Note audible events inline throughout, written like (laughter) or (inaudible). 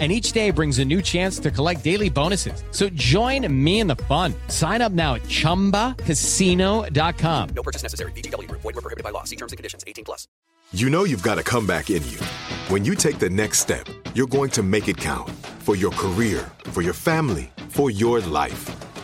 and each day brings a new chance to collect daily bonuses. So join me in the fun. Sign up now at ChumbaCasino.com. No purchase necessary. VGW. Void were prohibited by law. See terms and conditions. 18 plus. You know you've got a comeback in you. When you take the next step, you're going to make it count for your career, for your family, for your life.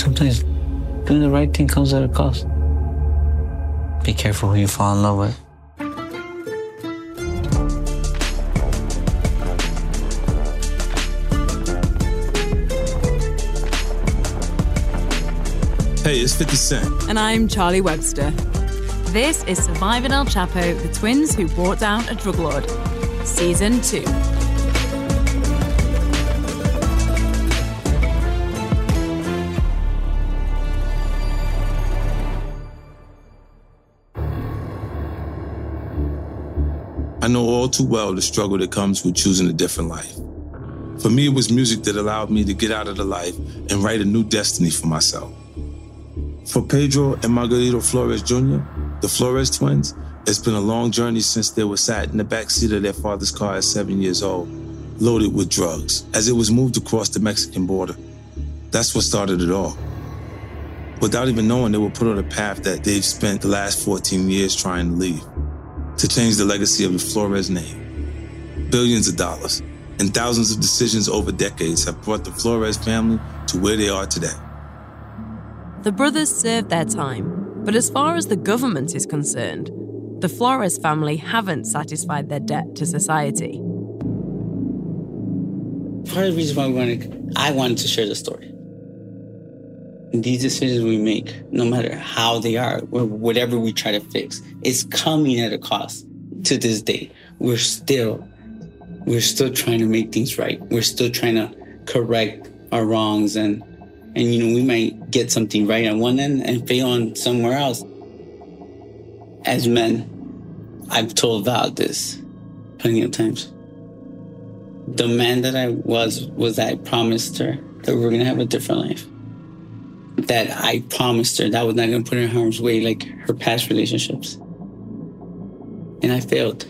Sometimes doing the right thing comes at a cost. Be careful who you fall in love with. Hey, it's 50 Cent. And I'm Charlie Webster. This is Surviving El Chapo, the twins who brought down a drug lord. Season 2. Know all too well the struggle that comes with choosing a different life. For me, it was music that allowed me to get out of the life and write a new destiny for myself. For Pedro and Margarito Flores Jr., the Flores twins, it's been a long journey since they were sat in the backseat of their father's car at seven years old, loaded with drugs, as it was moved across the Mexican border. That's what started it all. Without even knowing, they were put on a path that they've spent the last 14 years trying to leave to change the legacy of the Flores name. Billions of dollars and thousands of decisions over decades have brought the Flores family to where they are today. The brothers served their time, but as far as the government is concerned, the Flores family haven't satisfied their debt to society. Part of the reason why we wanted, I wanted to share the story. These decisions we make, no matter how they are, or whatever we try to fix, it's coming at a cost. To this day, we're still, we're still trying to make things right. We're still trying to correct our wrongs, and and you know we might get something right on one end and fail on somewhere else. As men, I've told Val this plenty of times. The man that I was was I promised her that we're gonna have a different life that I promised her that was not going to put her in harm's way like her past relationships. And I failed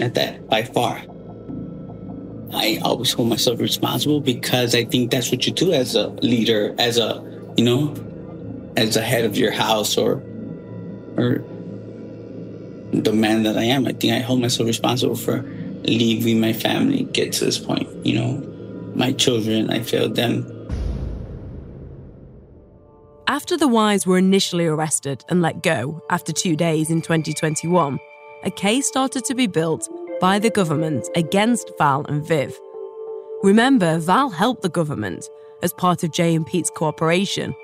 at that by far. I always hold myself responsible because I think that's what you do as a leader, as a, you know, as a head of your house or, or the man that I am. I think I hold myself responsible for leaving my family, get to this point, you know, my children, I failed them After the wives were initially arrested and let go after two days in 2021, a case started to be built by the government against Val and Viv. Remember, Val helped the government as part of Jay and Pete's cooperation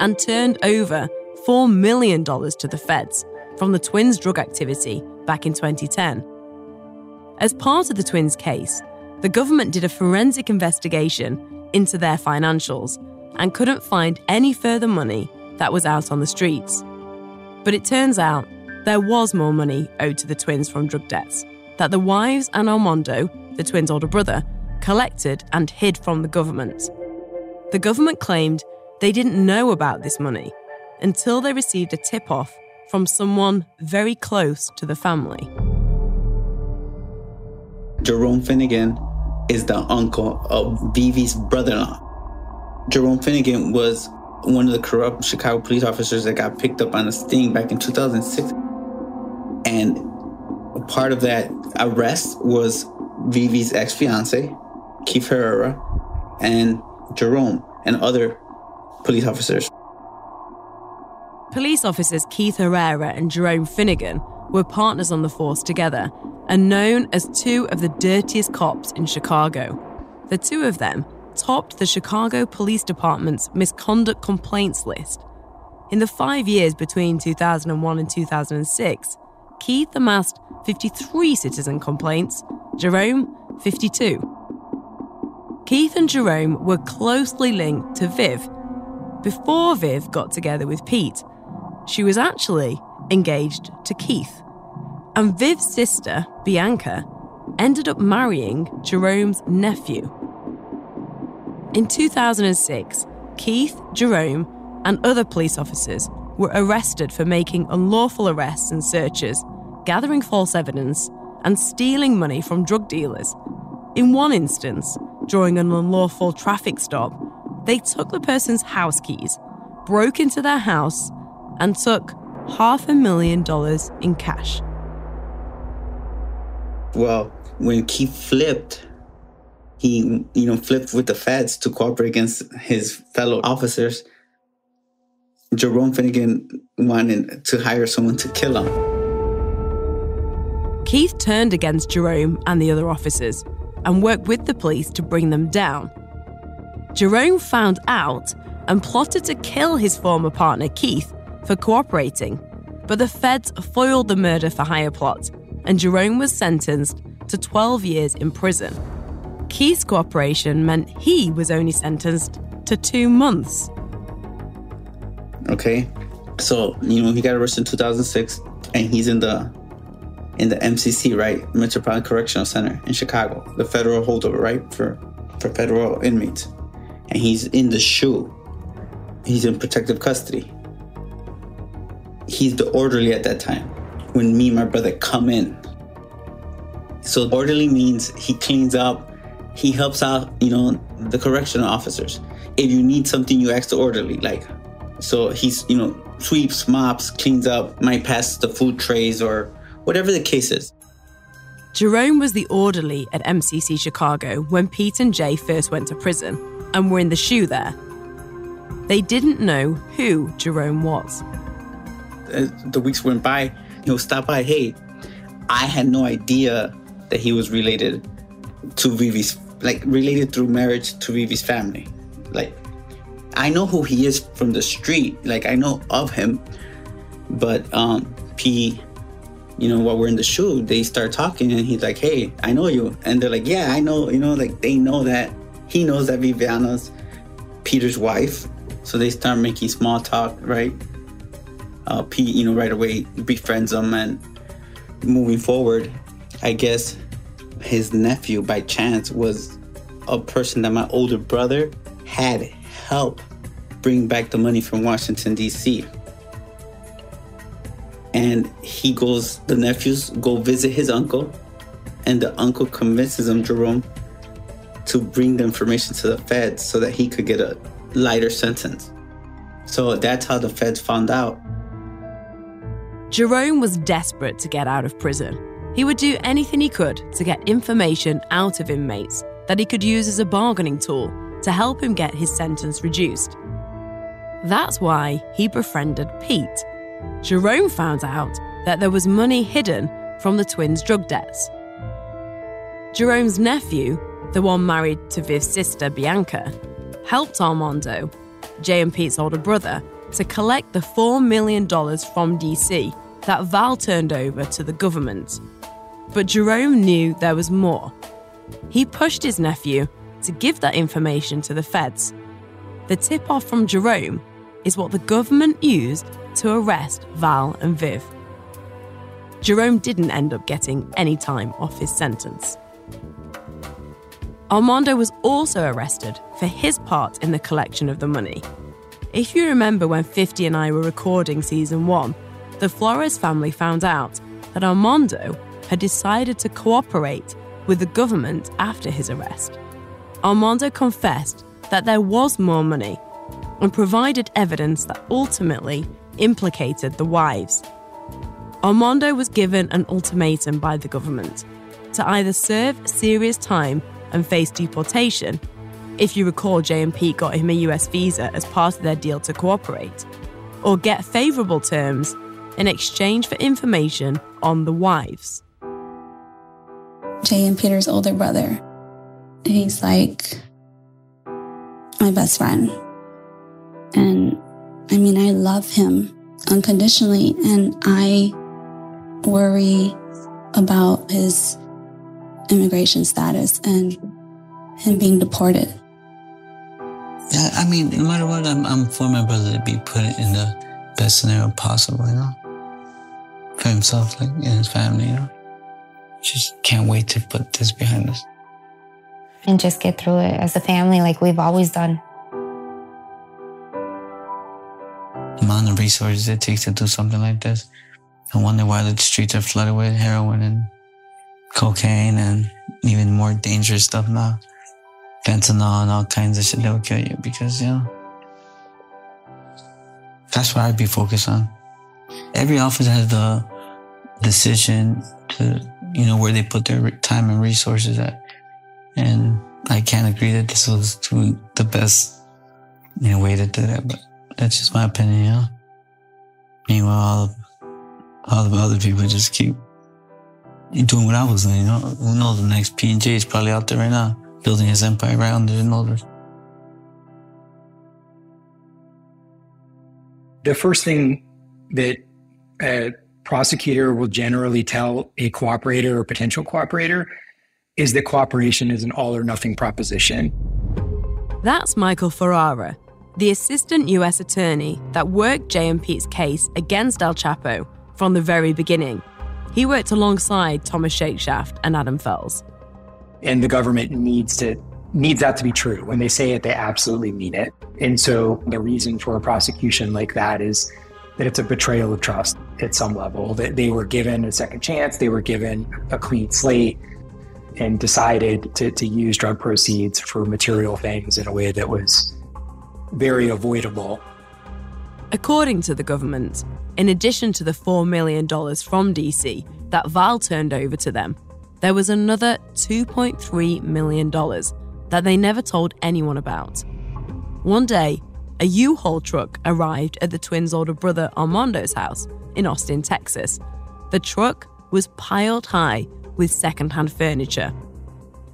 and turned over $4 million to the feds from the twins' drug activity back in 2010. As part of the twins' case, the government did a forensic investigation into their financials and couldn't find any further money that was out on the streets. But it turns out there was more money owed to the twins from drug debts that the wives and Armando, the twins' older brother, collected and hid from the government. The government claimed they didn't know about this money until they received a tip off from someone very close to the family. Jerome Finnegan is the uncle of Vivi's brother in law. Jerome Finnegan was one of the corrupt Chicago police officers that got picked up on a sting back in 2006. And part of that arrest was Vivi's ex fiance, Keith Herrera, and Jerome, and other police officers. Police officers Keith Herrera and Jerome Finnegan were partners on the force together and known as two of the dirtiest cops in Chicago. The two of them topped the Chicago Police Department's misconduct complaints list. In the five years between 2001 and 2006, Keith amassed 53 citizen complaints, Jerome, 52. Keith and Jerome were closely linked to Viv. Before Viv got together with Pete, she was actually engaged to Keith. And Viv's sister, Bianca, ended up marrying Jerome's nephew. In 2006, Keith, Jerome, and other police officers were arrested for making unlawful arrests and searches, gathering false evidence, and stealing money from drug dealers. In one instance, during an unlawful traffic stop, they took the person's house keys, broke into their house, and took half a million dollars in cash. Well, when Keith flipped, he you know flipped with the feds to cooperate against his fellow officers. Jerome Finnegan wanted to hire someone to kill him. Keith turned against Jerome and the other officers and worked with the police to bring them down. Jerome found out and plotted to kill his former partner Keith for cooperating, but the feds foiled the murder for hire plot, and Jerome was sentenced to 12 years in prison. Keith's cooperation meant he was only sentenced to two months. Okay, so you know he got arrested in 2006, and he's in the in the MCC, right, Metropolitan Correctional Center in Chicago, the federal holdover, right, for for federal inmates, and he's in the SHU. He's in protective custody he's the orderly at that time when me and my brother come in. So orderly means he cleans up, he helps out, you know, the correctional officers. If you need something, you ask the orderly. Like, so he's, you know, sweeps, mops, cleans up, might pass the food trays or whatever the case is. Jerome was the orderly at MCC Chicago when Pete and Jay first went to prison and were in the SHU there. They didn't know who Jerome was uh, the weeks went by, he'll stop by. Hey, I had no idea that he was related to Vivi's, like related through marriage to Vivi's family. Like, I know who he is from the street. Like, I know of him, but um, P, you know, while we're in the SHU, they start talking, and he's like, "Hey, I know you," and they're like, "Yeah, I know." You know, like they know that he knows that Viviana's Peter's wife, so they start making small talk, right? uh, Pete, you know, right away befriends him. And moving forward, I guess his nephew, by chance, was a person that my older brother had helped bring back the money from Washington, D.C. And he goes, the nephews go visit his uncle, and the uncle convinces him, Jerome, to bring the information to the feds so that he could get a lighter sentence. So that's how the feds found out Jerome was desperate to get out of prison. He would do anything he could to get information out of inmates that he could use as a bargaining tool to help him get his sentence reduced. That's why he befriended Pete. Jerome found out that there was money hidden from the twins' drug debts. Jerome's nephew, the one married to Viv's sister Bianca, helped Armando, Jay and Pete's older brother, to collect the $4 million from DC that Val turned over to the government. But Jerome knew there was more. He pushed his nephew to give that information to the feds. The tip off from Jerome is what the government used to arrest Val and Viv. Jerome didn't end up getting any time off his sentence. Armando was also arrested for his part in the collection of the money. If you remember when 50 and I were recording season one, the Flores family found out that Armando had decided to cooperate with the government after his arrest. Armando confessed that there was more money and provided evidence that ultimately implicated the wives. Armando was given an ultimatum by the government to either serve serious time and face deportation. If you recall, J&P got him a US visa as part of their deal to cooperate, or get favourable terms in exchange for information on the wives. Jay and Peter's older brother. He's like my best friend. And I mean, I love him unconditionally, and I worry about his immigration status and him being deported. Yeah, I mean, no matter what, I'm, I'm for my brother to be put in the best scenario possible, you know, for himself, like, and his family, you know. Just can't wait to put this behind us. And just get through it as a family, like we've always done. The amount of resources it takes to do something like this. I wonder why the streets are flooded with heroin and cocaine and even more dangerous stuff now. Fentanyl and all kinds of shit that will kill you because, you know, that's what I'd be focused on. Every office has the decision to, you know, where they put their time and resources at. And I can't agree that this was the best, you know, way to do that, but that's just my opinion, you know. Meanwhile, all, the other people just keep doing what I was doing, you know. Who knows, the next P&J is probably out there right now, building his empire right under his nose. The first thing that a prosecutor will generally tell a cooperator or potential cooperator is that cooperation is an all or nothing proposition. That's Michael Ferrara, the assistant US attorney that worked J&P's case against El Chapo from the very beginning. He worked alongside Thomas Shakeshaft and Adam Fells. And the government needs to needs that to be true. When they say it, they absolutely mean it. And so the reason for a prosecution like that is that it's a betrayal of trust at some level. That they were given a second chance, they were given a clean slate and decided to, to use drug proceeds for material things in a way that was very avoidable. According to the government, in addition to the $4 million from DC that Val turned over to them, there was another $2.3 million that they never told anyone about. One day, a U-Haul truck arrived at the twins' older brother Armando's house in Austin, Texas. The truck was piled high with secondhand furniture.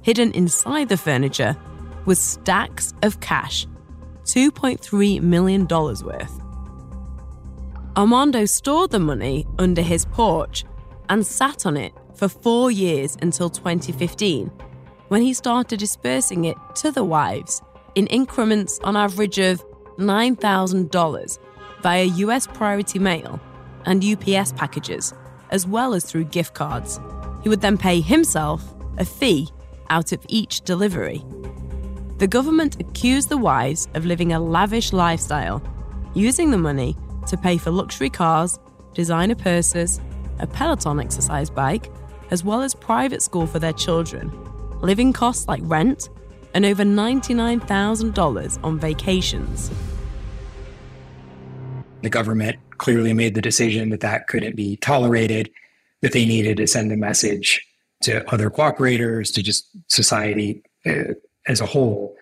Hidden inside the furniture was stacks of cash, $2.3 million worth. Armando stored the money under his porch and sat on it for four years until 2015, when he started dispersing it to the wives in increments on average of $9,000 via US priority mail and UPS packages, as well as through gift cards. He would then pay himself a fee out of each delivery. The government accused the wives of living a lavish lifestyle, using the money to pay for luxury cars, designer purses, a Peloton exercise bike, as well as private school for their children, living costs like rent, and over $99,000 on vacations. The government clearly made the decision that that couldn't be tolerated, that they needed to send a message to other cooperators, to just society uh, as a whole,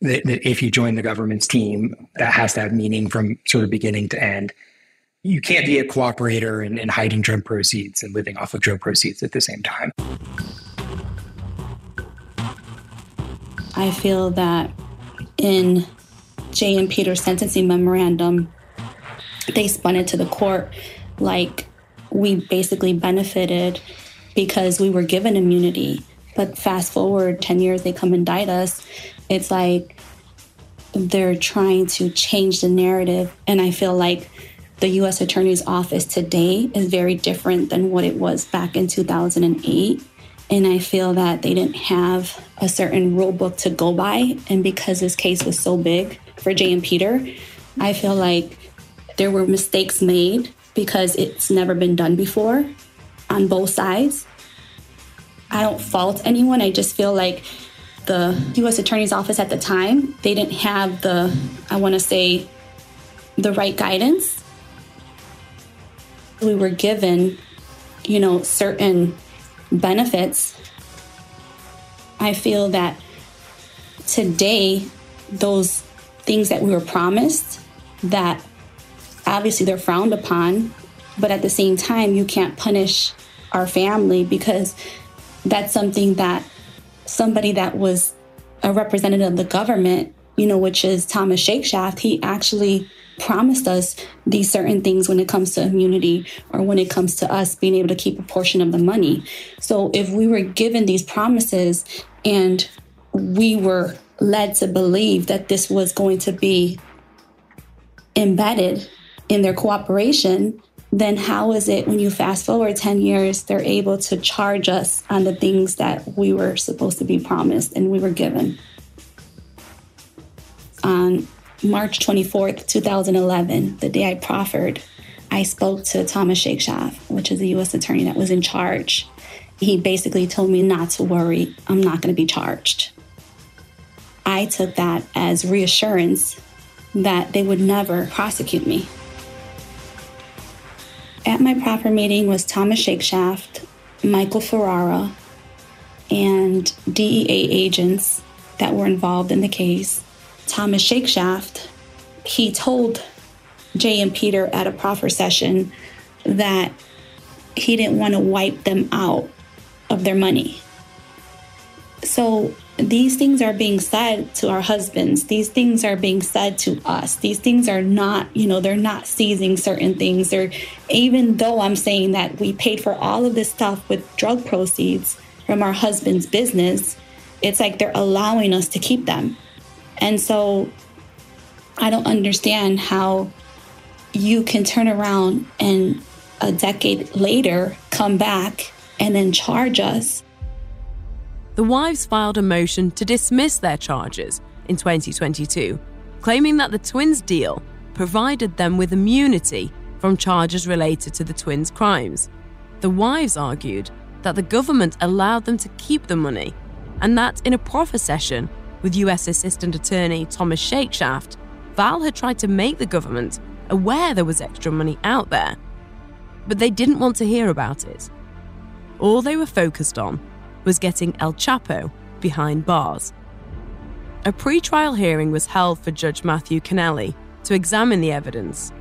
that, that if you join the government's team, that has to have meaning from sort of beginning to end. You can't be a cooperator and, and hiding drug proceeds and living off of drug proceeds at the same time. I feel that in Jay and Peter's sentencing memorandum, they spun it to the court like we basically benefited because we were given immunity. But fast forward 10 years, they come and indict us. It's like they're trying to change the narrative. And I feel like the US Attorney's Office today is very different than what it was back in 2008. And I feel that they didn't have a certain rule book to go by. And because this case was so big for Jay and Peter, I feel like there were mistakes made because it's never been done before on both sides. I don't fault anyone. I just feel like the US Attorney's Office at the time, they didn't have the, I want to say, the right guidance. We were given, you know, certain benefits. I feel that today, those things that we were promised, that obviously they're frowned upon, but at the same time, you can't punish our family because that's something that somebody that was a representative of the government, you know, which is Thomas Shakeshaft, he actually promised us these certain things when it comes to immunity or when it comes to us being able to keep a portion of the money. So if we were given these promises and we were led to believe that this was going to be embedded in their cooperation, then how is it when you fast forward 10 years, they're able to charge us on the things that we were supposed to be promised and we were given? On March 24th, 2011, the day I proffered, I spoke to Thomas Shakeshaft, which is the U.S. attorney that was in charge. He basically told me not to worry, I'm not going to be charged. I took that as reassurance that they would never prosecute me. At my proffer meeting was Thomas Shakeshaft, Michael Ferrara, and DEA agents that were involved in the case. Thomas Shakeshaft, he told Jay and Peter at a proffer session that he didn't want to wipe them out of their money. So these things are being said to our husbands. These things are being said to us. These things are not, you know, they're not seizing certain things. They're, even though I'm saying that we paid for all of this stuff with drug proceeds from our husband's business, it's like they're allowing us to keep them. And so I don't understand how you can turn around and a decade later come back and then charge us the wives filed a motion to dismiss their charges in 2022, claiming that the twins' deal provided them with immunity from charges related to the twins' crimes. The wives argued that the government allowed them to keep the money and that in a proffer session with US Assistant Attorney Thomas Shakeshaft, Val had tried to make the government aware there was extra money out there. But they didn't want to hear about it. All they were focused on was getting El Chapo behind bars. A pre-trial hearing was held for Judge Matthew Kennelly to examine the evidence.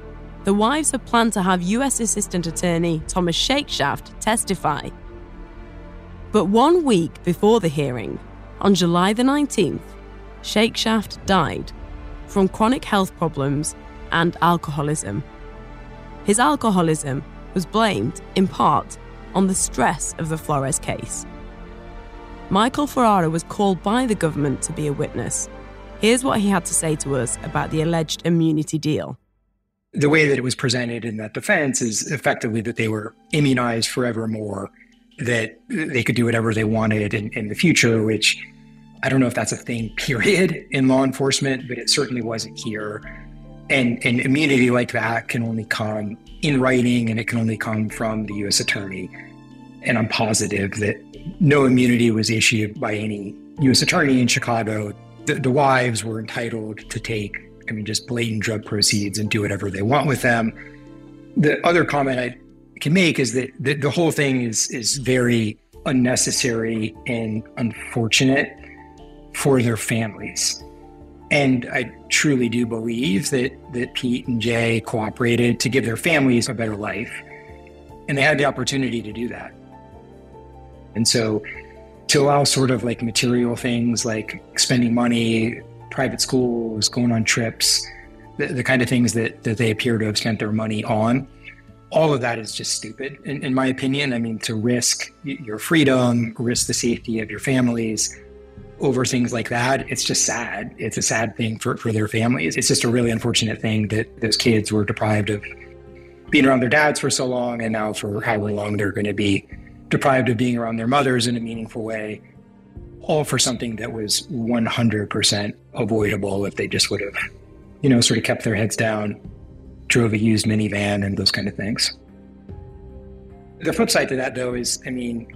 The wives had planned to have US Assistant Attorney Thomas Shakeshaft testify. But one week before the hearing, on July the 19th, Shakeshaft died from chronic health problems and alcoholism. His alcoholism was blamed, in part, on the stress of the Flores case. Michael Ferrara was called by the government to be a witness. Here's what he had to say to us about the alleged immunity deal. The way that it was presented in that defense is effectively that they were immunized forevermore, that they could do whatever they wanted in, in the future, which I don't know if that's a thing, (laughs) period, in law enforcement, but it certainly wasn't here. And, and immunity like that can only come in writing and it can only come from the US attorney. And I'm positive that no immunity was issued by any U.S. attorney in Chicago. The, the, wives were entitled to take, I mean, just blatant drug proceeds and do whatever they want with them. The other comment I can make is that the, the whole thing is is very unnecessary and unfortunate for their families. And I truly do believe that, that Pete and Jay cooperated to give their families a better life. And they had the opportunity to do that. And so to allow sort of like material things like spending money, private schools, going on trips, the, the kind of things that, that they appear to have spent their money on, all of that is just stupid, in, in my opinion. I mean, to risk your freedom, risk the safety of your families over things like that, it's just sad. It's a sad thing for, for their families. It's just a really unfortunate thing that those kids were deprived of being around their dads for so long, and now for however long they're going to be deprived of being around their mothers in a meaningful way, all for something that was 100% avoidable if they just would have, you know, sort of kept their heads down, drove a used minivan, and those kind of things. The flip side to that, though, is I mean,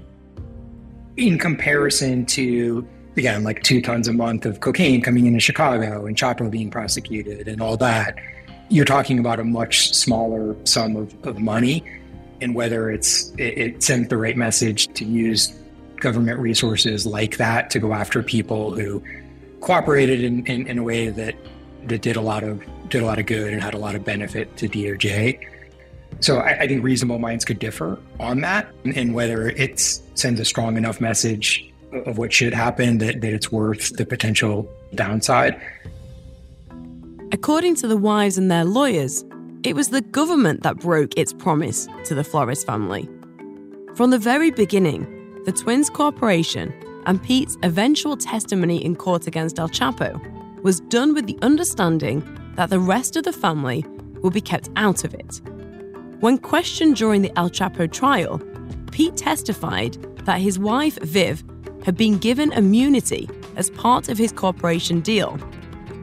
in comparison to, again, like two tons a month of cocaine coming into Chicago and Chapo being prosecuted and all that, you're talking about a much smaller sum of, of money and whether it's it, it sent the right message to use government resources like that to go after people who cooperated in, in, in, a way that that did a lot of did a lot of good and had a lot of benefit to DOJ. So I, I think reasonable minds could differ on that and, and whether it sends a strong enough message of what should happen that, that it's worth the potential downside. According to the wives and their lawyers, it was the government that broke its promise to the Flores family. From the very beginning, the Twins Corporation and Pete's eventual testimony in court against El Chapo was done with the understanding that the rest of the family would be kept out of it. When questioned during the El Chapo trial, Pete testified that his wife, Viv, had been given immunity as part of his corporation deal.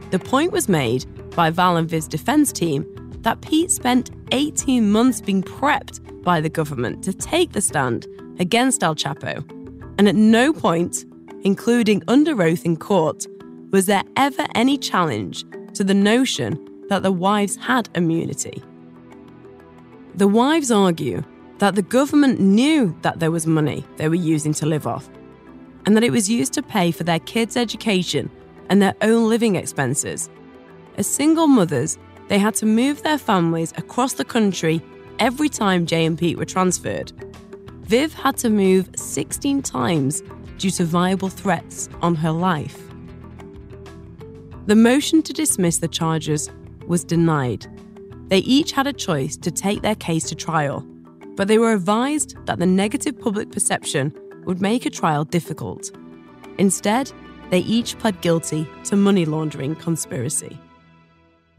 The point was made by Val and Viv's defense team that Pete spent 18 months being prepped by the government to take the stand against El Chapo. And at no point, including under oath in court, was there ever any challenge to the notion that the wives had immunity. The wives argue that the government knew that there was money they were using to live off, and that it was used to pay for their kids' education and their own living expenses. As single mothers, they had to move their families across the country every time Jay and Pete were transferred. Viv had to move 16 times due to viable threats on her life. The motion to dismiss the charges was denied. They each had a choice to take their case to trial, but they were advised that the negative public perception would make a trial difficult. Instead, they each pled guilty to money laundering conspiracy.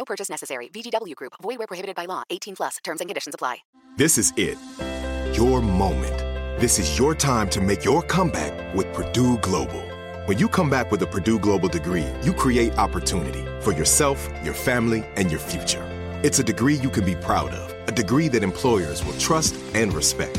No purchase necessary. VGW Group. Void where prohibited by law. 18 plus. Terms and conditions apply. This is it. Your moment. This is your time to make your comeback with Purdue Global. When you come back with a Purdue Global degree, you create opportunity for yourself, your family, and your future. It's a degree you can be proud of, a degree that employers will trust and respect.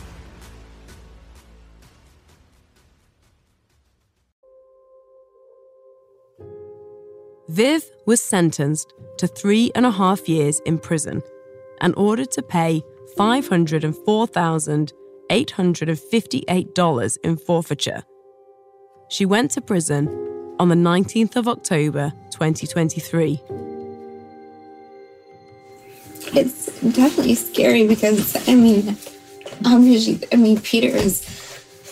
Viv was sentenced to three and a half years in prison and ordered to pay $504,858 in forfeiture. She went to prison on the 19th of October 2023. It's definitely scary because I mean, obviously, I mean, Peter is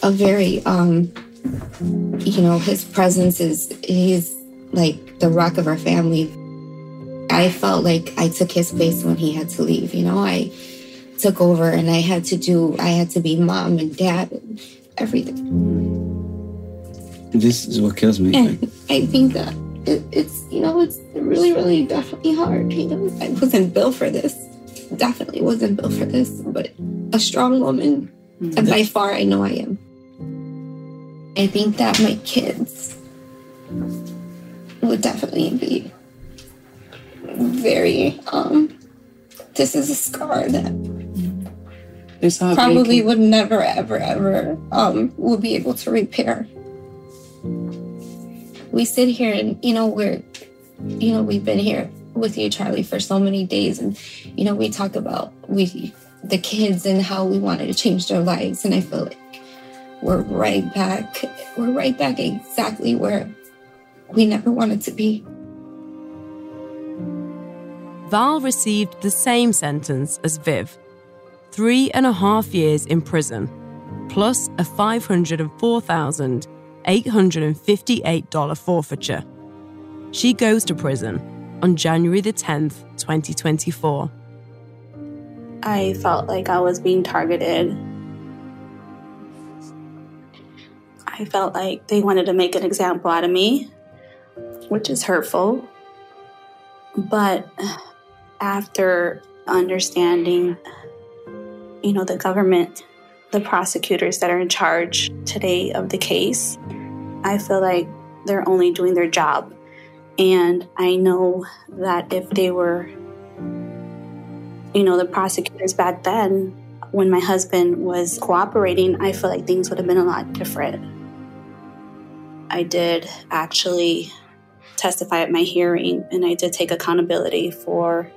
a very, um, you know, his presence is he's like the rock of our family. I felt like I took his place when he had to leave. You know, I took over and I had to do, I had to be mom and dad and everything. This is what kills me. And I think that it, it's, you know, it's really, really definitely hard. You know, I wasn't built for this. Definitely wasn't built for this, but a strong woman, mm-hmm. and by far I know I am. I think that my kids would definitely be very, um, this is a scar that It's probably would never, ever, ever, um, will be able to repair. We sit here and, you know, we're, you know, we've been here with you, Charlie, for so many days. And, you know, we talk about we, the kids and how we wanted to change their lives. And I feel like we're right back, we're right back exactly where we never wanted to be. Val received the same sentence as Viv three and a half years in prison, plus a $504,858 forfeiture. She goes to prison on January the 10th, 2024. I felt like I was being targeted. I felt like they wanted to make an example out of me, which is hurtful. But after understanding, you know, the government, the prosecutors that are in charge today of the case, I feel like they're only doing their job. And I know that if they were you know, the prosecutors back then, when my husband was cooperating, I feel like things would have been a lot different. I did actually testify at my hearing, and I did take accountability for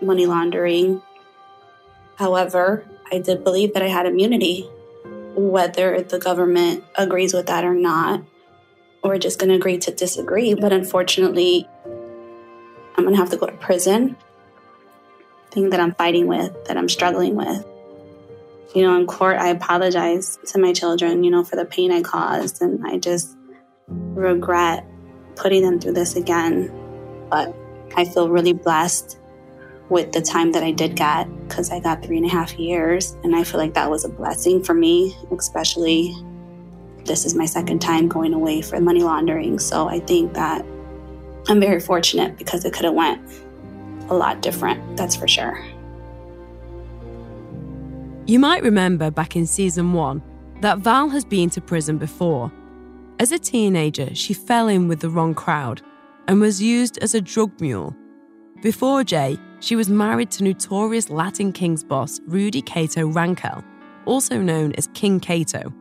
money laundering. However, I did believe that I had immunity, whether the government agrees with that or not. We're just going to agree to disagree. But unfortunately, I'm going to have to go to prison thing that I'm fighting with, that I'm struggling with. You know, in court, I apologize to my children, you know, for the pain I caused. And I just regret putting them through this again. But I feel really blessed with the time that I did get because I got three and a half years. And I feel like that was a blessing for me, especially this is my second time going away for money laundering. So I think that I'm very fortunate because it could have went a lot different, that's for sure. You might remember back in season one that Val has been to prison before. As a teenager, she fell in with the wrong crowd and was used as a drug mule. Before Jay, she was married to notorious Latin Kings boss Rudy Cato Rangel, also known as King Cato.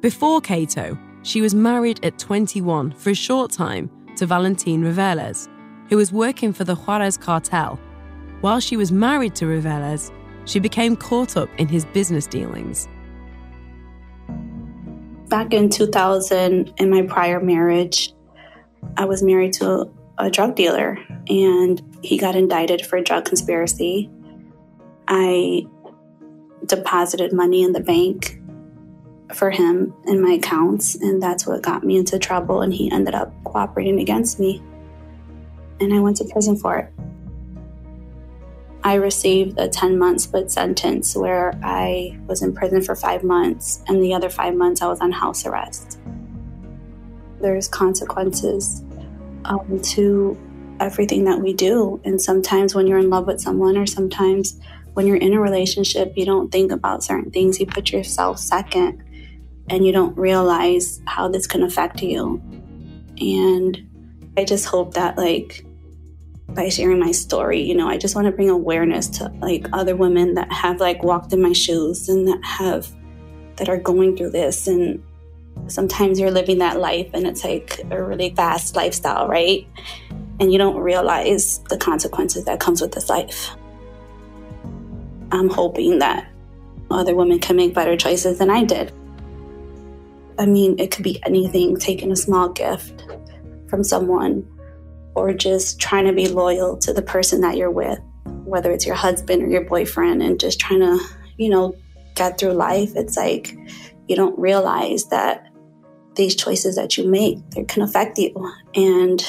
Before Cato, she was married at 21 for a short time to Valentin Reveles, who was working for the Juarez cartel. While she was married to Reveles, she became caught up in his business dealings. Back in 2000, in my prior marriage, I was married to a drug dealer and he got indicted for drug conspiracy. I deposited money in the bank for him in my accounts, and that's what got me into trouble. And he ended up cooperating against me, and I went to prison for it. I received a 10 month split sentence where I was in prison for five months, and the other five months I was on house arrest. There's consequences um, to everything that we do. And sometimes when you're in love with someone, or sometimes when you're in a relationship, you don't think about certain things. You put yourself second and you don't realize how this can affect you. And I just hope that, like, by sharing my story, you know, I just want to bring awareness to like other women that have like walked in my shoes and that have that are going through this and sometimes you're living that life and it's like a really fast lifestyle, right? And you don't realize the consequences that comes with this life. I'm hoping that other women can make better choices than I did. I mean, it could be anything taking a small gift from someone or just trying to be loyal to the person that you're with, whether it's your husband or your boyfriend, and just trying to, you know, get through life. It's like you don't realize that these choices that you make they can affect you and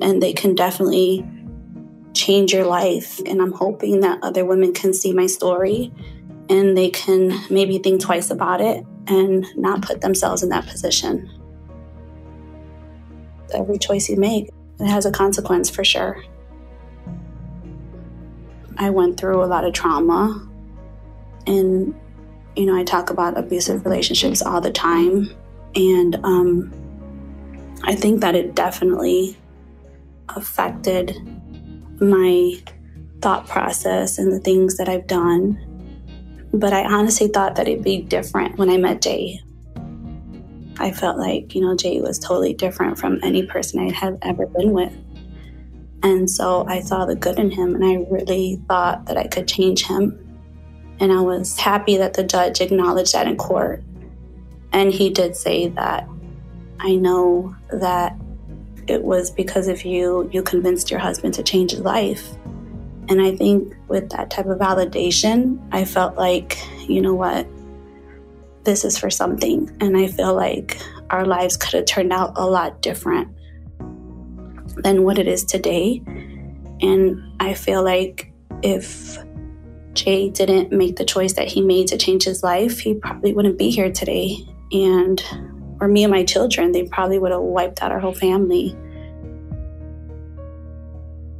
and they can definitely change your life and i'm hoping that other women can see my story and they can maybe think twice about it and not put themselves in that position every choice you make it has a consequence for sure i went through a lot of trauma and you know i talk about abusive relationships all the time and um, I think that it definitely affected my thought process and the things that I've done. But I honestly thought that it'd be different when I met Jay. I felt like, you know, Jay was totally different from any person I had ever been with. And so I saw the good in him and I really thought that I could change him. And I was happy that the judge acknowledged that in court and he did say that I know that it was because of you, you convinced your husband to change his life. And I think with that type of validation, I felt like, you know what, this is for something. And I feel like our lives could have turned out a lot different than what it is today. And I feel like if Jay didn't make the choice that he made to change his life, he probably wouldn't be here today and or me and my children, they probably would have wiped out our whole family.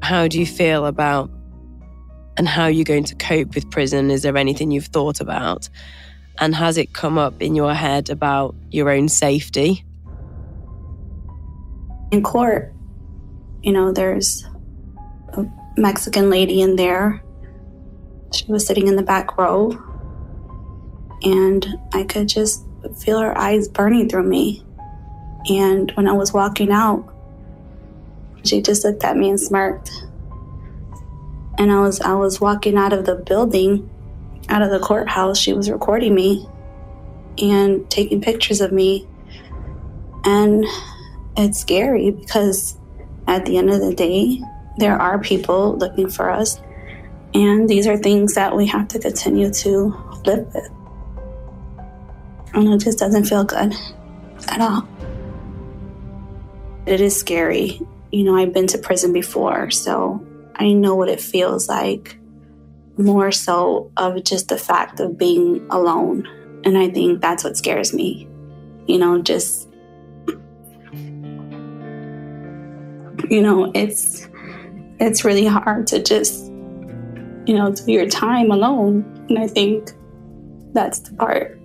How do you feel about and how are you're going to cope with prison? Is there anything you've thought about? And has it come up in your head about your own safety? In court, you know, there's a Mexican lady in there. She was sitting in the back row. And I could just feel her eyes burning through me. And when I was walking out, she just looked at me and smirked. And I was I was walking out of the building, out of the courthouse. She was recording me and taking pictures of me. And it's scary because at the end of the day, there are people looking for us. And these are things that we have to continue to live with and it just doesn't feel good at all. It is scary. You know, I've been to prison before, so I know what it feels like more so of just the fact of being alone. And I think that's what scares me. You know, just, you know, it's, it's really hard to just, you know, do your time alone. And I think that's the part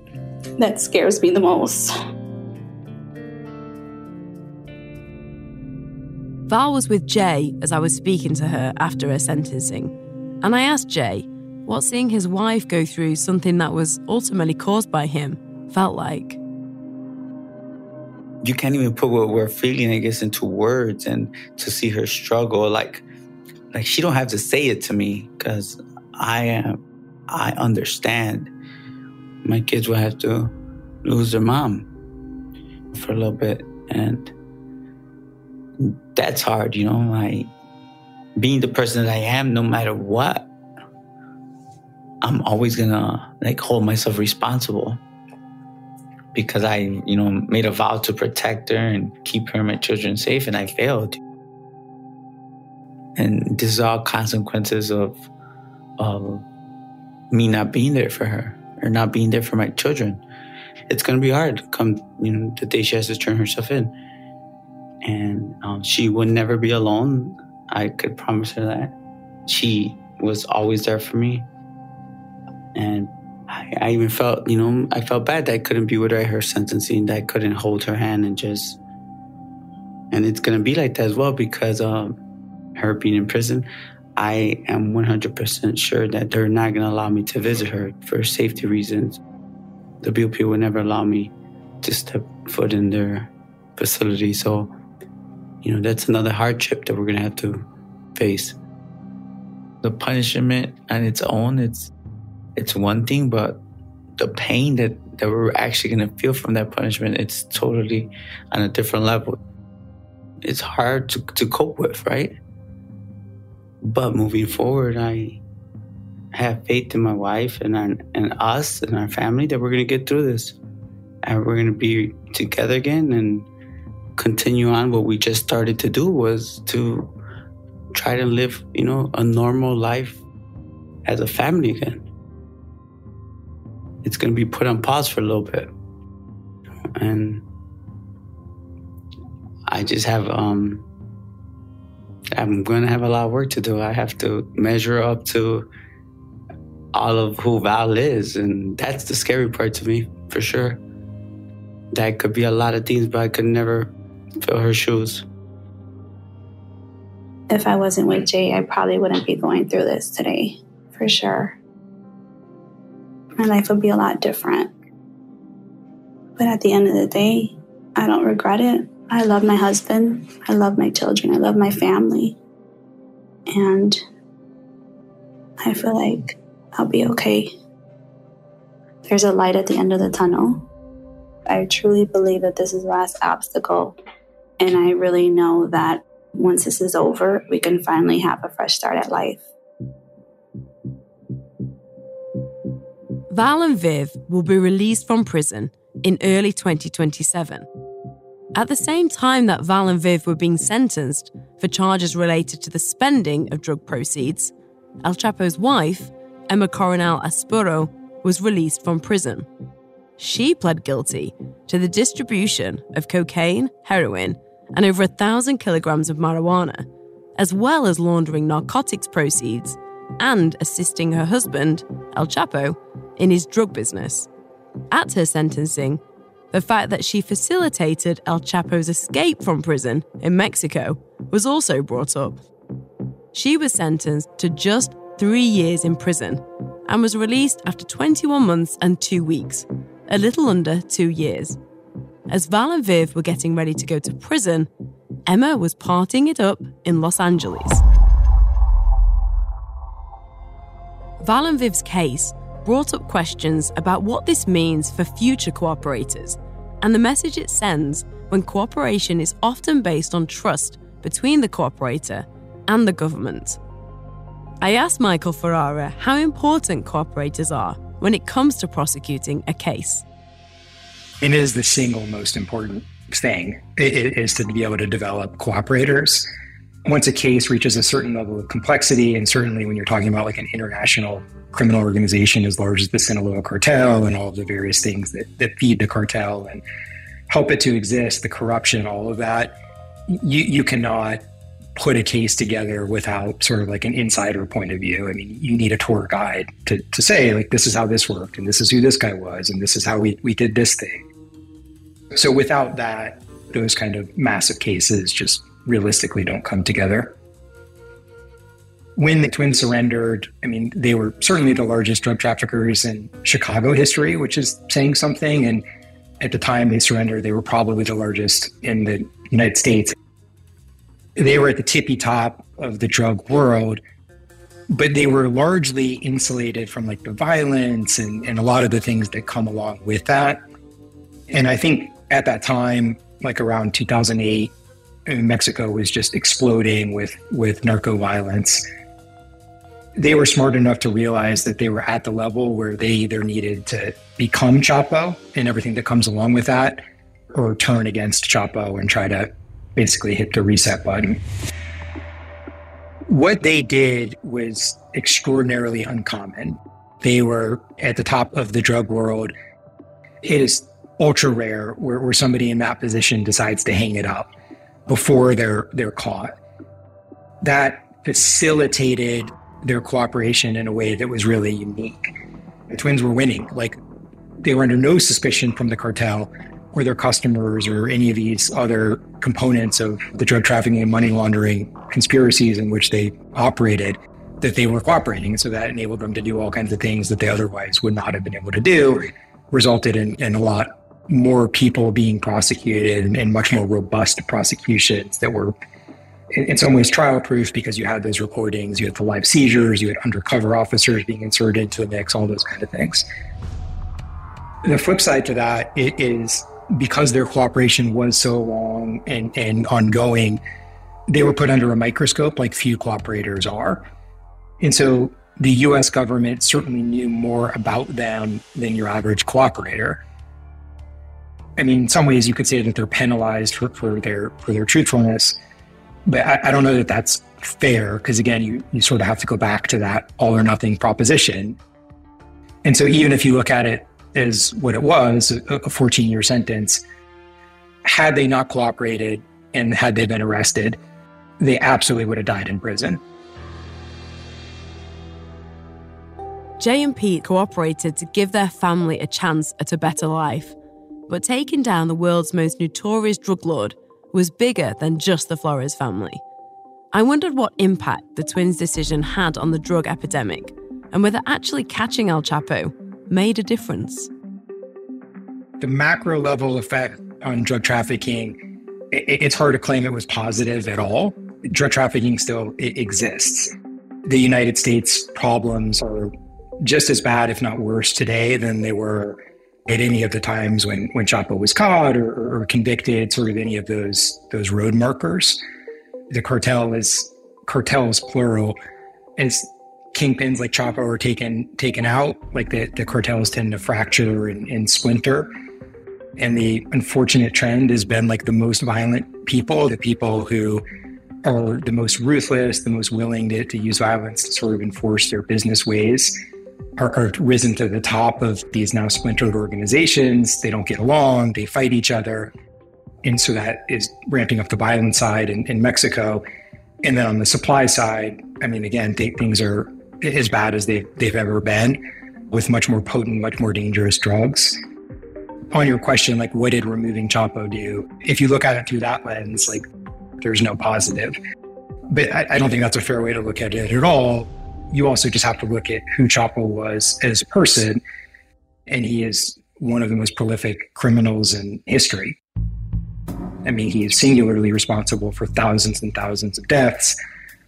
that scares me the most. Val was with Jay as I was speaking to her after her sentencing and I asked Jay what seeing his wife go through something that was ultimately caused by him felt like. You can't even put what we're feeling, I guess, into words, and to see her struggle, like, like she don't have to say it to me because I am, I understand. My kids will have to lose their mom for a little bit, and that's hard, you know, like being the person that I am, no matter what, I'm always gonna like hold myself responsible because I, you know, made a vow to protect her and keep her and my children safe, and I failed. And this is all consequences of, of me not being there for her or not being there for my children. It's gonna be hard come, you know, the day she has to turn herself in and um, she would never be alone. I could promise her that. She was always there for me. And I, I, even felt, you know, I felt bad that I couldn't be with her at her sentencing, that I couldn't hold her hand and just. And it's going to be like that as well because um, her being in prison, I am 100% sure that they're not going to allow me to visit her for safety reasons. The BOP would never allow me to step foot in their facility. So you know, that's another hardship that we're going to have to face. The punishment on its own, it's it's one thing, but the pain that, that we're actually going to feel from that punishment, it's totally on a different level. It's hard to, to cope with, right? But moving forward, I have faith in my wife and, our, and us and our family that we're going to get through this. And we're going to be together again and continue on what we just started to do was to try to live, you know, a normal life as a family again. It's going to be put on pause for a little bit. And I just have, um, I'm going to have a lot of work to do. I have to measure up to all of who Val is. And that's the scary part to me, for sure. That could be a lot of things, but I could never fill her shoes. If I wasn't with Jay, I probably wouldn't be going through this today, for sure. My life would be a lot different. But at the end of the day, I don't regret it. I love my husband. I love my children. I love my family. And I feel like I'll be okay. There's a light at the end of the tunnel. I truly believe that this is the last obstacle and I really know that once this is over, we can finally have a fresh start at life. Val and Viv will be released from prison in early 2027. At the same time that Val and Viv were being sentenced for charges related to the spending of drug proceeds, El Chapo's wife, Emma Coronel Aispuro, was released from prison. She pled guilty to the distribution of cocaine, heroin, and over a thousand kilograms of marijuana, as well as laundering narcotics proceeds and assisting her husband, El Chapo, in his drug business. At her sentencing, the fact that she facilitated El Chapo's escape from prison in Mexico was also brought up. She was sentenced to just three years in prison and was released after 21 months and two weeks, a little under two years. As Val and Viv were getting ready to go to prison, Emma was partying it up in Los Angeles. Val and Viv's case brought up questions about what this means for future cooperators and the message it sends when cooperation is often based on trust between the cooperator and the government. I asked Michael Ferrara how important cooperators are when it comes to prosecuting a case. It is the single most important thing it is to be able to develop cooperators. Once a case reaches a certain level of complexity, and certainly when you're talking about like an international criminal organization as large as the Sinaloa cartel and all of the various things that, that feed the cartel and help it to exist, the corruption, all of that, you, you cannot put a case together without sort of like an insider point of view. I mean, you need a tour guide to, to say, like, this is how this worked, and this is who this guy was, and this is how we, we did this thing. So without that, those kind of massive cases just realistically don't come together. When the twins surrendered, I mean, they were certainly the largest drug traffickers in Chicago history, which is saying something. And at the time they surrendered, they were probably the largest in the United States. They were at the tippy top of the drug world, but they were largely insulated from like the violence and, and a lot of the things that come along with that. And I think at that time, like around 2008, Mexico was just exploding with, with narco violence they were smart enough to realize that they were at the level where they either needed to become Chapo and everything that comes along with that, or turn against Chapo and try to basically hit the reset button. What they did was extraordinarily uncommon. They were at the top of the drug world. It is ultra rare where, where somebody in that position decides to hang it up before they're they're caught. That facilitated their cooperation in a way that was really unique. The twins were winning. Like they were under no suspicion from the cartel or their customers or any of these other components of the drug trafficking and money laundering conspiracies in which they operated that they were cooperating. So that enabled them to do all kinds of things that they otherwise would not have been able to do, resulted in, in a lot more people being prosecuted and, much more robust prosecutions that were in some ways trial proof because you had those recordings, you had the live seizures, you had undercover officers being inserted into the mix, all those kind of things. The flip side to that is because their cooperation was so long and, and ongoing, they were put under a microscope like few cooperators are. And so the US government certainly knew more about them than your average cooperator. I mean, in some ways you could say that they're penalized for, for their for their truthfulness but I, I don't know that that's fair because again, you you sort of have to go back to that all or nothing proposition. And so even if you look at it as what it was, a 14 year sentence, had they not cooperated and had they been arrested, they absolutely would have died in prison. Jay and Pete cooperated to give their family a chance at a better life. But taking down the world's most notorious drug lord was bigger than just the Flores family. I wondered what impact the twins' decision had on the drug epidemic and whether actually catching El Chapo made a difference. The macro level effect on drug trafficking, it's hard to claim it was positive at all. Drug trafficking still exists. The United States problems are just as bad, if not worse, today than they were at any of the times when when Chapo was caught or, or convicted, sort of any of those those road markers. The cartel is cartels plural as kingpins like Chapo are taken taken out, like the, the cartels tend to fracture and, and splinter. And the unfortunate trend has been like the most violent people, the people who are the most ruthless, the most willing to, to use violence to sort of enforce their business ways are, are risen to the top of these now splintered organizations. They don't get along, they fight each other. And so that is ramping up the violence side in, in Mexico. And then on the supply side, I mean, again, th- things are as bad as they've, they've ever been with much more potent, much more dangerous drugs. On your question, like, what did removing Chapo do? If you look at it through that lens, like, there's no positive. But I, I don't think that's a fair way to look at it at all you also just have to look at who Chapo was as a person. And he is one of the most prolific criminals in history. I mean, he is singularly responsible for thousands and thousands of deaths,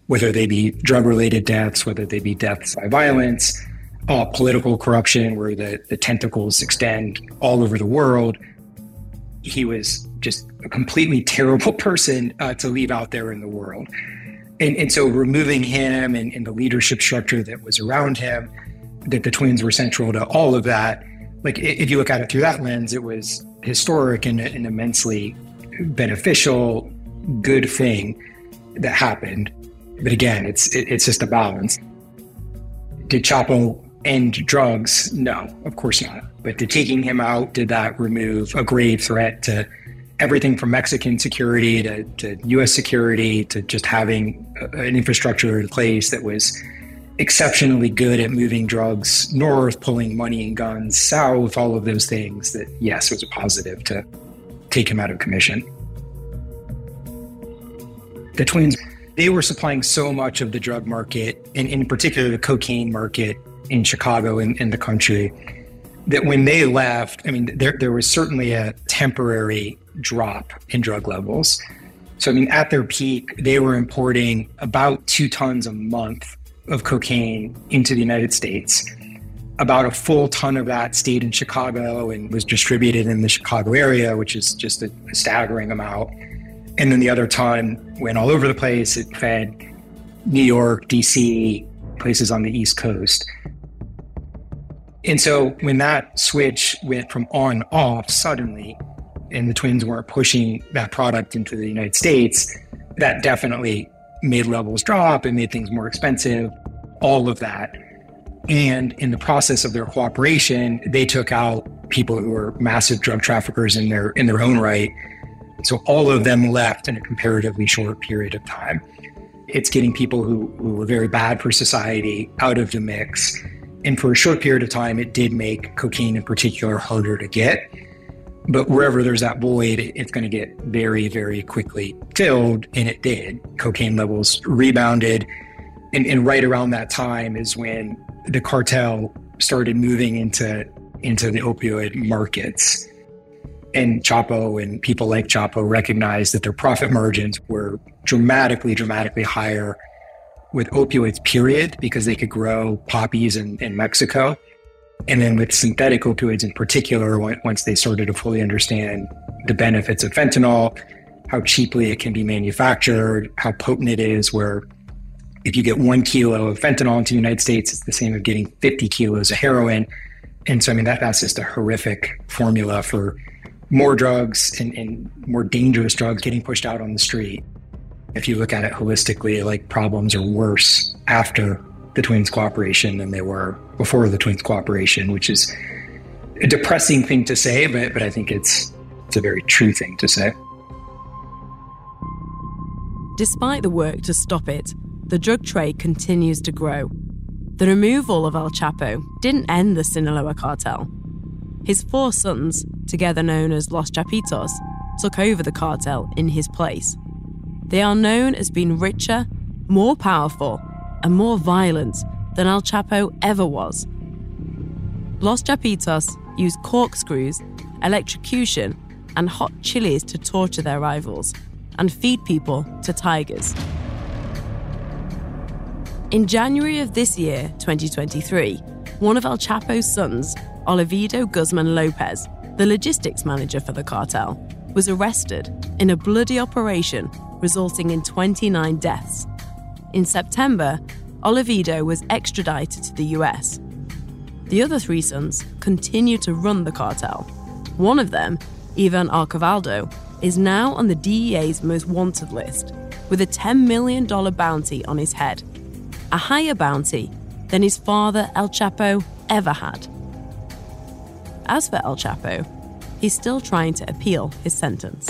whether they be drug related deaths, whether they be deaths by violence, uh, political corruption, where the, the tentacles extend all over the world. He was just a completely terrible (laughs) person uh, to leave out there in the world. And, and so removing him and, and the leadership structure that was around him, that the twins were central to all of that. Like if you look at it through that lens, it was historic and an immensely beneficial, good thing that happened. But again, it's it, it's just a balance. Did Chapo end drugs? No, of course not. But did taking him out, did that remove a grave threat to everything from Mexican security to, to US security to just having an infrastructure in place that was exceptionally good at moving drugs north, pulling money and guns south, all of those things that, yes, was a positive to take him out of commission. the twins, they were supplying so much of the drug market, and in particular the cocaine market in Chicago and in the country, that when they left, I mean, there, there was certainly a temporary drop in drug levels. So, I mean, at their peak, they were importing about two tons a month of cocaine into the United States. About a full ton of that stayed in Chicago and was distributed in the Chicago area, which is just a, staggering amount. And then the other ton went all over the place. It fed New York, DC, places on the East Coast. And so when that switch went from on off suddenly, and the twins weren't pushing that product into the United States, that definitely made levels drop and made things more expensive, all of that. And in the process of their cooperation, they took out people who were massive drug traffickers in their in their own right. So all of them left in a comparatively short period of time. It's getting people who, who were very bad for society out of the mix. And for a short period of time, it did make cocaine in particular harder to get. But wherever there's that void, it's going to get very, very quickly filled. And it did. Cocaine levels rebounded. And, and right around that time is when the cartel started moving into, into the opioid markets. And Chapo and people like Chapo recognized that their profit margins were dramatically, dramatically higher with opioids, period, because they could grow poppies in, in Mexico. And then with synthetic opioids in particular, once they started to fully understand the benefits of fentanyl, how cheaply it can be manufactured, how potent it is, where if you get one kilo of fentanyl into the United States, it's the same as getting 50 kilos of heroin. And so, I mean, that, that's just a horrific formula for more drugs and, and more dangerous drugs getting pushed out on the street. If you look at it holistically, like problems are worse after the twins cooperation than they were before the twins cooperation, which is a depressing thing to say, but but I think it's it's a very true thing to say. Despite the work to stop it, the drug trade continues to grow. The removal of El Chapo didn't end the Sinaloa cartel. His four sons, together known as Los Chapitos, took over the cartel in his place. They are known as being richer, more powerful, and more violent than El Chapo ever was. Los Chapitos use corkscrews, electrocution, and hot chilies to torture their rivals and feed people to tigers. In January of this year, 2023, one of El Chapo's sons, Ovidio Guzman Lopez, the logistics manager for the cartel, was arrested in a bloody operation resulting in 29 deaths. In September, Ovidio was extradited to the US. The other three sons continue to run the cartel. One of them, Ivan Archivaldo, is now on the DEA's most wanted list with a $10 million bounty on his head, a higher bounty than his father El Chapo ever had. As for El Chapo, he's still trying to appeal his sentence.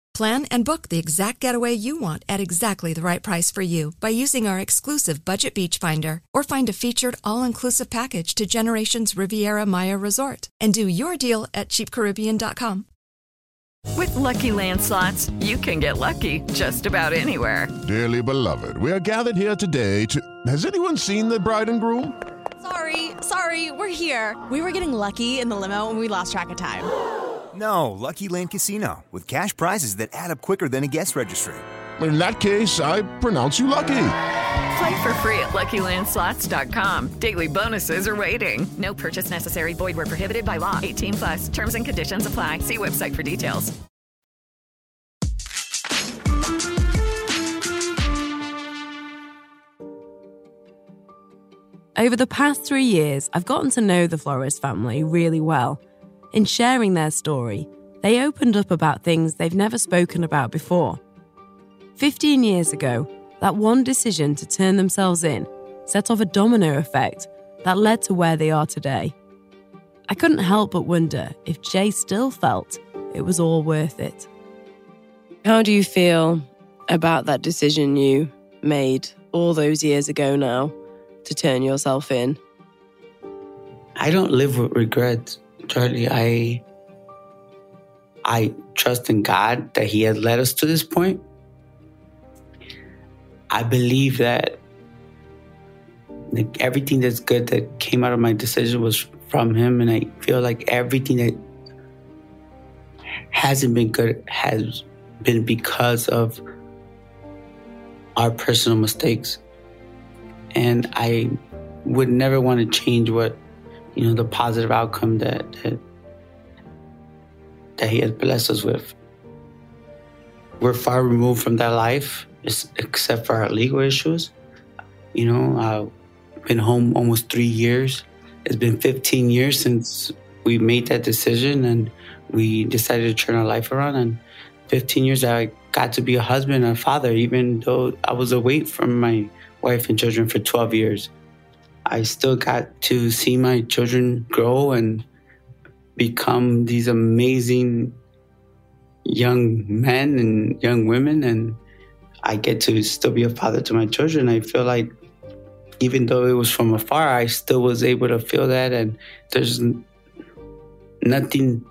Plan and book the exact getaway you want at exactly the right price for you by using our exclusive Budget Beach Finder or find a featured all inclusive package to Generations Riviera Maya Resort and do your deal at cheapcaribbean.com. With Lucky Land slots, you can get lucky just about anywhere. Dearly beloved, we are gathered here today to. Has anyone seen the bride and groom? Sorry, sorry, we're here. We were getting lucky in the limo and we lost track of time. No, Lucky Land Casino, with cash prizes that add up quicker than a guest registry. In that case, I pronounce you lucky. Play for free at LuckyLandSlots.com. Daily bonuses are waiting. No purchase necessary. Void where prohibited by law. 18 plus. Terms and conditions apply. See website for details. Over the past three years, I've gotten to know the Flores family really well. In sharing their story, they opened up about things they've never spoken about before. 15 years ago, that one decision to turn themselves in set off a domino effect that led to where they are today. I couldn't help but wonder if Jay still felt it was all worth it. How do you feel about that decision you made all those years ago now to turn yourself in? I don't live with regret, Charlie. I I trust in God that He has led us to this point. I believe that like, everything that's good that came out of my decision was from Him, and I feel like everything that hasn't been good has been because of our personal mistakes. And I would never want to change what, you know, the positive outcome that that, that He has blessed us with. We're far removed from that life, except for our legal issues. You know, I've been home almost three years. It's been 15 years since we made that decision and we decided to turn our life around. And 15 years, I got to be a husband and a father, even though I was away from my wife and children for 12 years. I still got to see my children grow and become these amazing young men and young women. And I get to still be a father to my children. I feel like even though it was from afar, I still was able to feel that. And there's nothing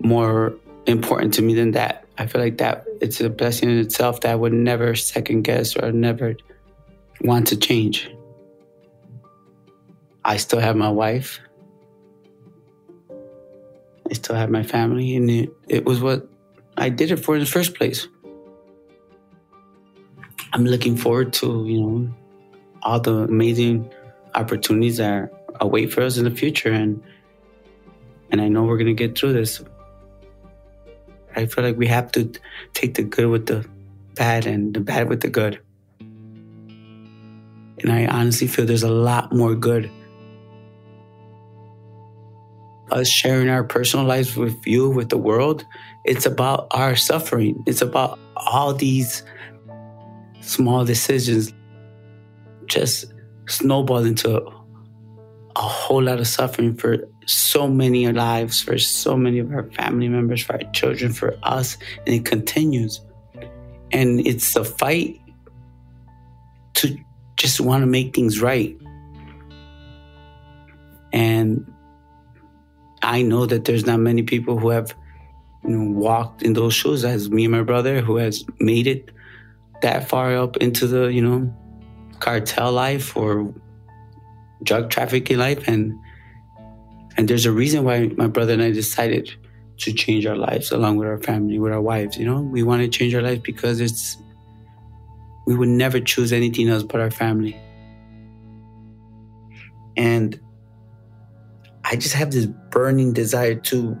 more important to me than that. I feel like that it's a blessing in itself that I would never second guess or never want to change. I still have my wife. I still have my family, and it, it was what I did it for in the first place. I'm looking forward to, you know, all the amazing opportunities that await for us in the future and and I know we're gonna get through this. I feel like we have to take the good with the bad and the bad with the good. And I honestly feel there's a lot more good. Us sharing our personal lives with you, with the world, it's about our suffering. It's about all these small decisions just snowball into a whole lot of suffering for so many lives, for so many of our family members, for our children, for us, and it continues. And it's a fight to just want to make things right. And I know that there's not many people who have you know, walked in those shoes as me and my brother who has made it that far up into the, you know, cartel life or drug trafficking life and and there's a reason why my brother and I decided to change our lives along with our family, with our wives, you know? We want to change our lives because it's we would never choose anything else but our family. And I just have this burning desire to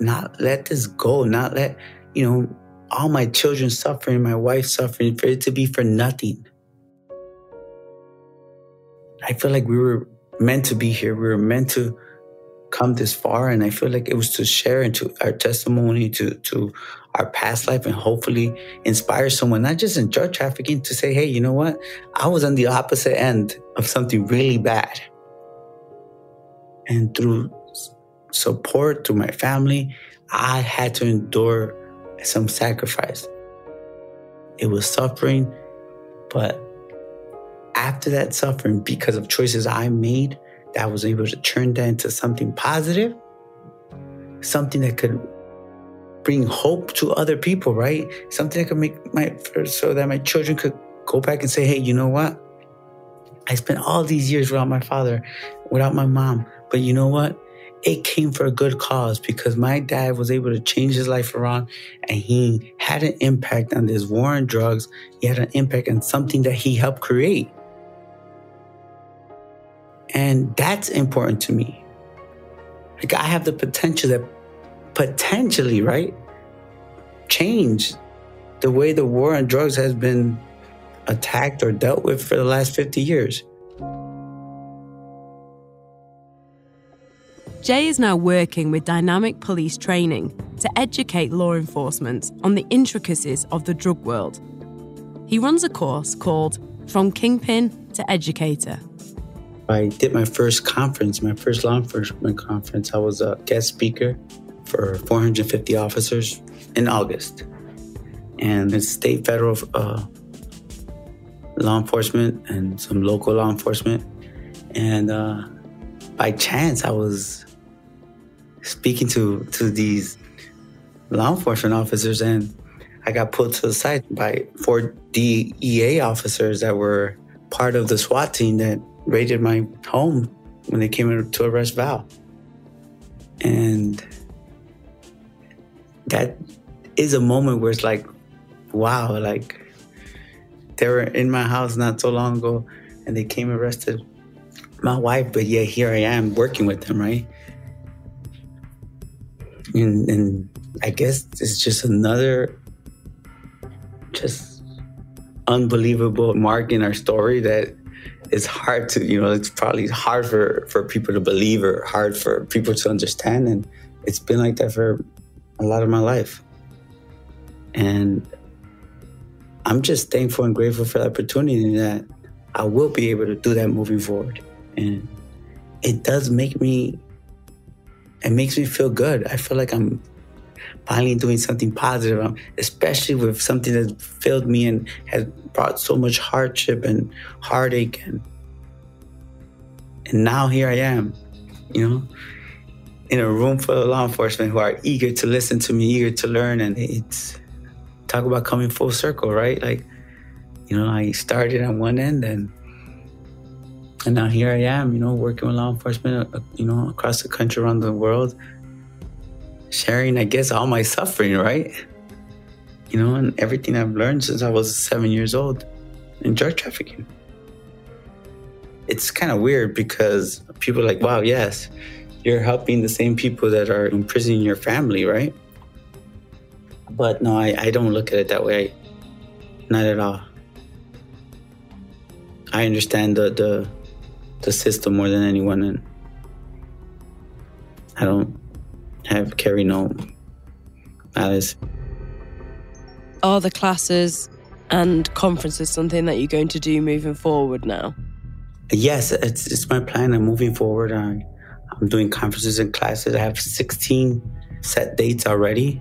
not let this go, not let, you know, all my children suffering, my wife suffering, for it to be for nothing. I feel like we were meant to be here. We were meant to come this far. And I feel like it was to share into our testimony, to, to our past life, and hopefully inspire someone, not just in drug trafficking, to say, hey, you know what? I was on the opposite end of something really bad. And through support, through my family, I had to endure some sacrifice. It was suffering, but after that suffering, because of choices I made, that I was able to turn that into something positive, something that could bring hope to other people, right? Something that could make my, so that my children could go back and say, hey, you know what? I spent all these years without my father, without my mom, but you know what? It came for a good cause because my dad was able to change his life around and he had an impact on this war on drugs. He had an impact on something that he helped create. And that's important to me. Like I have the potential that potentially, right, change the way the war on drugs has been attacked or dealt with for the last 50 years. Jay is now working with dynamic police training to educate law enforcement on the intricacies of the drug world. He runs a course called From Kingpin to Educator. I did my first conference, my first law enforcement conference. I was a guest speaker for 450 officers in August. And it's state, federal uh, law enforcement and some local law enforcement. And uh, by chance, I was speaking to, to these law enforcement officers and I got pulled to the side by four DEA officers that were part of the SWAT team that raided my home when they came to arrest Val. And that is a moment where it's like, wow, like they were in my house not so long ago and they came arrested my wife, but yeah, here I am working with them, right? And, and I guess it's just another just unbelievable mark in our story that it's hard to, you know, it's probably hard for, for people to believe or hard for people to understand. And it's been like that for a lot of my life. And I'm just thankful and grateful for the opportunity that I will be able to do that moving forward. And it does make me, it makes me feel good. I feel like I'm finally doing something positive, um, especially with something that filled me and has brought so much hardship and heartache. And, and now here I am, you know, in a room full of law enforcement who are eager to listen to me, eager to learn. And it's talk about coming full circle, right? Like, you know, I started on one end and and now here I am, you know, working with law enforcement, uh, you know, across the country, around the world, sharing, I guess, all my suffering, right? You know, and everything I've learned since I was seven years old in drug trafficking. It's kind of weird because people are like, wow, yes, you're helping the same people that are imprisoning your family, right? But no, I, I don't look at it that way. Not at all. I understand the, the the system more than anyone and I don't have carry no malice. Are the classes and conferences something that you're going to do moving forward now? Yes, it's, it's my plan. I'm moving forward. I, I'm doing conferences and classes. I have 16 set dates already.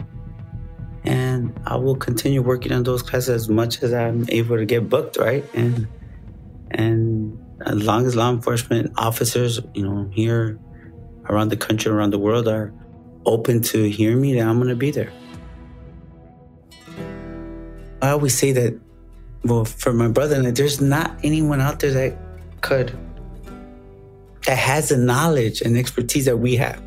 And I will continue working on those classes as much as I'm able to get booked, right? And and as long as law enforcement officers, you know, here around the country, around the world are open to hearing me, then I'm going to be there. I always say that, well, for my brother, that there's not anyone out there that could, that has the knowledge and expertise that we have.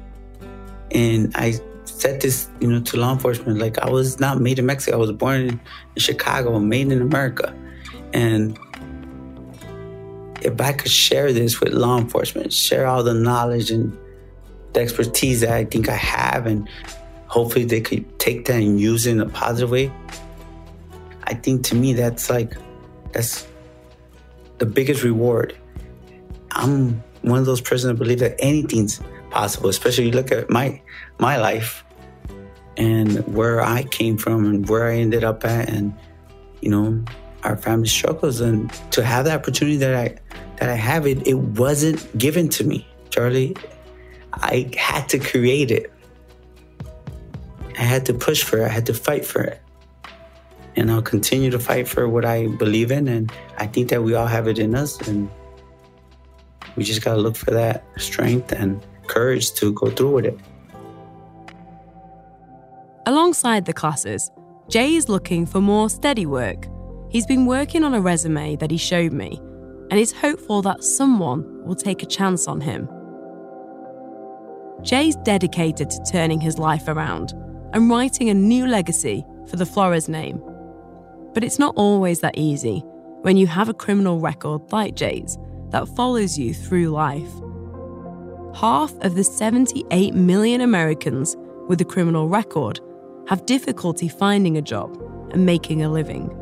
And I said this, you know, to law enforcement, like I was not made in Mexico. I was born in Chicago, made in America. And if I could share this with law enforcement, share all the knowledge and the expertise that I think I have, and hopefully they could take that and use it in a positive way. I think to me that's like that's the biggest reward. I'm one of those persons that believe that anything's possible, especially you look at my my life and where I came from and where I ended up at and you know our family struggles and to have the opportunity that I that I have it it wasn't given to me. Charlie I had to create it. I had to push for it. I had to fight for it. And I'll continue to fight for what I believe in and I think that we all have it in us and we just got to look for that strength and courage to go through with it. Alongside the classes, Jay is looking for more steady work. He's been working on a resume that he showed me, and is hopeful that someone will take a chance on him. Jay's dedicated to turning his life around and writing a new legacy for the Flores name. But it's not always that easy when you have a criminal record like Jay's that follows you through life. Half of the 78 million Americans with a criminal record have difficulty finding a job and making a living.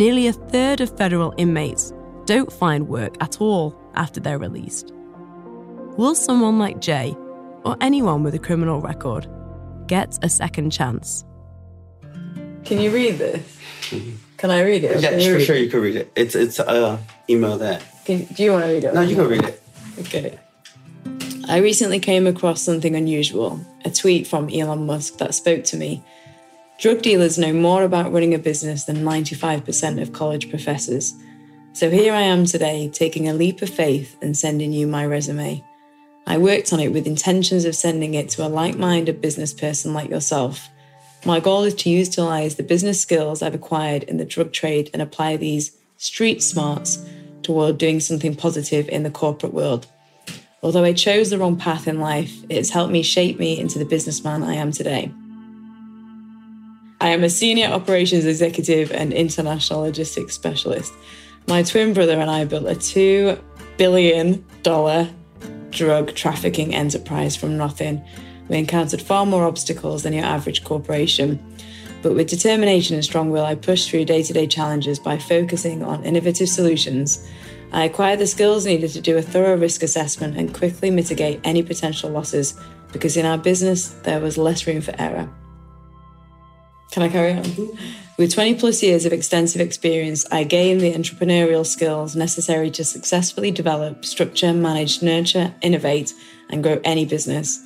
Nearly a third of federal inmates don't find work at all after they're released. Will someone like Jay, or anyone with a criminal record, get a second chance? Can you read this? Can I read it? Yeah, Can for read sure it? you can read it. It's it's uh email there. Can, do you want to read it? No, you can read it. Okay. I recently came across something unusual a tweet from Elon Musk that spoke to me. Drug dealers know more about running a business than 95% of college professors. So here I am today, taking a leap of faith and sending you my resume. I worked on it with intentions of sending it to a like minded business person like yourself. My goal is to utilize the business skills I've acquired in the drug trade and apply these street smarts toward doing something positive in the corporate world. Although I chose the wrong path in life, it's helped me shape me into the businessman I am today. I am a senior operations executive and international logistics specialist. My twin brother and I built a $2 billion drug trafficking enterprise from nothing. We encountered far more obstacles than your average corporation. But with determination and strong will, I pushed through day to day challenges by focusing on innovative solutions. I acquired the skills needed to do a thorough risk assessment and quickly mitigate any potential losses because in our business, there was less room for error. Can I carry on? With 20 plus years of extensive experience, I gained the entrepreneurial skills necessary to successfully develop, structure, manage, nurture, innovate, and grow any business.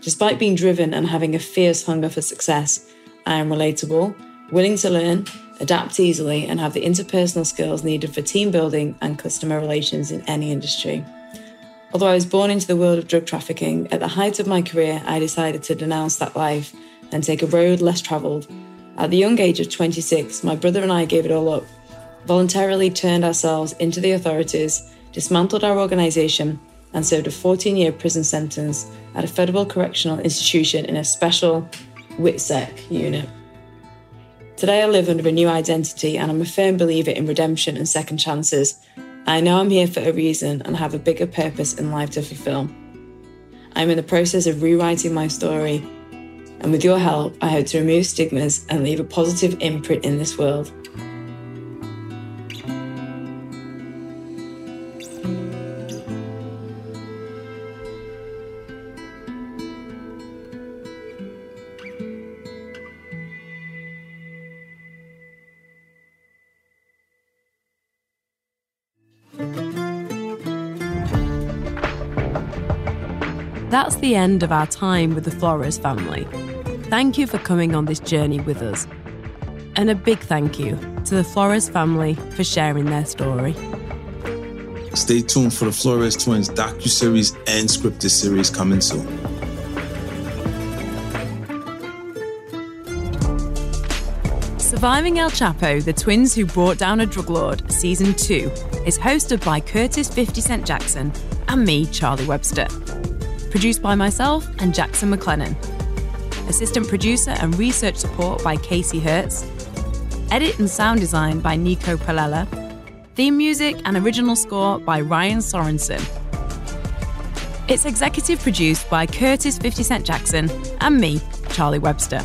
Despite being driven and having a fierce hunger for success, I am relatable, willing to learn, adapt easily, and have the interpersonal skills needed for team building and customer relations in any industry. Although I was born into the world of drug trafficking, at the height of my career, I decided to denounce that life and take a road less travelled. At the young age of 26, my brother and I gave it all up, voluntarily turned ourselves into the authorities, dismantled our organisation, and served a 14 year prison sentence at a federal correctional institution in a special WITSEC unit. Today I live under a new identity and I'm a firm believer in redemption and second chances. I know I'm here for a reason and have a bigger purpose in life to fulfill. I'm in the process of rewriting my story, and with your help, I hope to remove stigmas and leave a positive imprint in this world. the end of our time with the Flores family. Thank you for coming on this journey with us. And a big thank you to the Flores family for sharing their story. Stay tuned for the Flores Twins docu-series and scripted series coming soon. Surviving El Chapo, The Twins Who Brought Down a Drug Lord, Season 2, is hosted by Curtis 50 Cent Jackson and me, Charlie Webster. Produced by myself and Jackson McLennan. Assistant producer and research support by Casey Hertz. Edit and sound design by Nico Palella. Theme music and original score by Ryan Sorensen. It's executive produced by Curtis 50 Cent Jackson and me, Charlie Webster.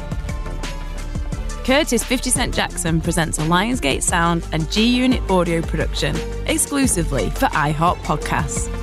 Curtis 50 Cent Jackson presents a Lionsgate Sound and G Unit audio production exclusively for iHeart Podcasts.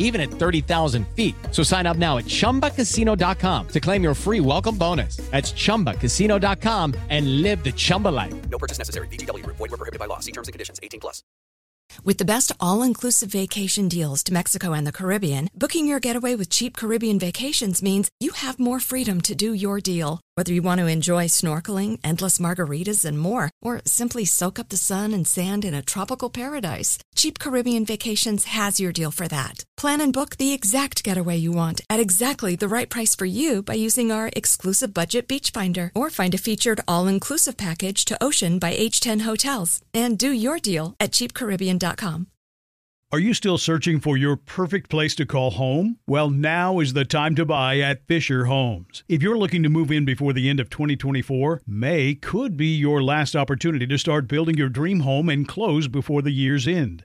even at 30,000 feet. So sign up now at ChumbaCasino.com to claim your free welcome bonus. That's ChumbaCasino.com and live the Chumba life. No purchase necessary. VGW. Void were prohibited by law. See terms and conditions. 18 plus. With the best all inclusive vacation deals to Mexico and the Caribbean, booking your getaway with cheap Caribbean vacations means you have more freedom to do your deal. Whether you want to enjoy snorkeling, endless margaritas, and more, or simply soak up the sun and sand in a tropical paradise, Cheap Caribbean Vacations has your deal for that. Plan and book the exact getaway you want at exactly the right price for you by using our exclusive budget beach finder or find a featured all-inclusive package to Ocean by H10 Hotels and do your deal at cheapcaribbean.com. Are you still searching for your perfect place to call home? Well, now is the time to buy at Fisher Homes. If you're looking to move in before the end of 2024, May could be your last opportunity to start building your dream home and close before the year's end.